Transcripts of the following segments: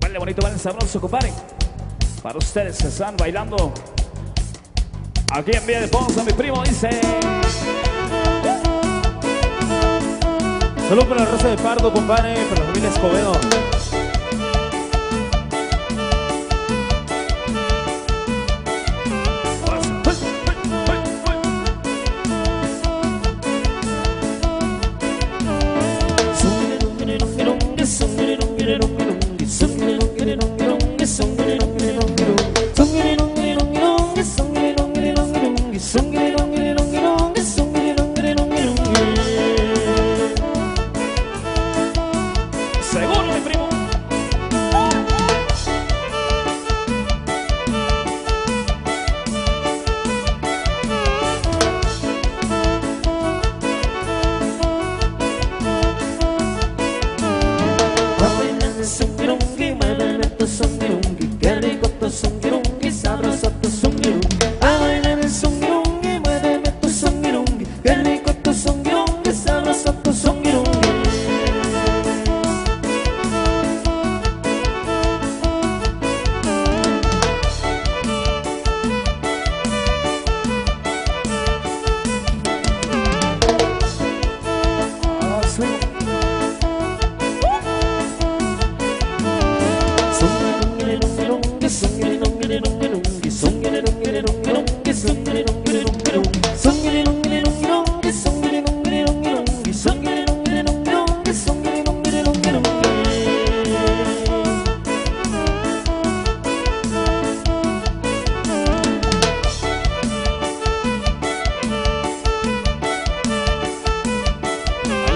Vale, bonito, vale, sabroso, compadre. Para ustedes que están bailando. Aquí en Villa de Ponce, mi primo dice. Saludos para la raza de Pardo, compadre, para la familia Escobedo. in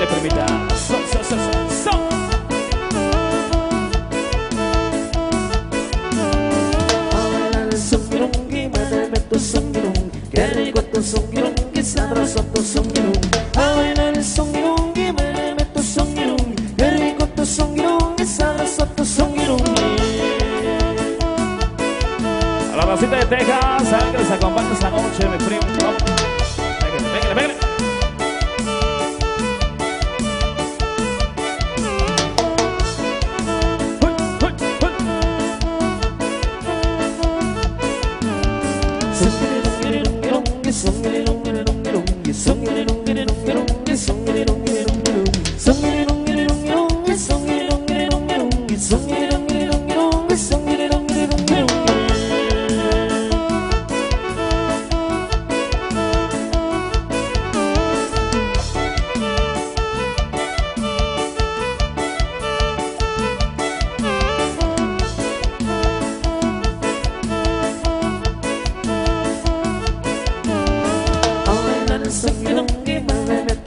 Dale, permita. So, so. A songuirungi. A la de Texas, que les acompaña esta noche, mi primo.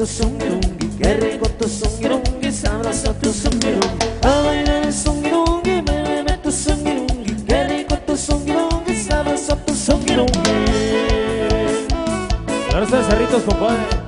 Tu songuirungi. Qué rico tu songuirungi, sabroso tu songuirungi. A bailar el songuirungi, muéveme tu songuirungi. Qué rico tu songuirungi, sabroso tu raza de Cerritos, compadre.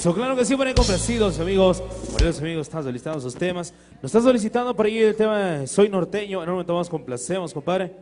Eso, claro que sí, bueno, complacidos, amigos. Varios amigos están solicitando sus temas. Nos están solicitando por ahí el tema Soy Norteño. En un momento más complacemos, compadre.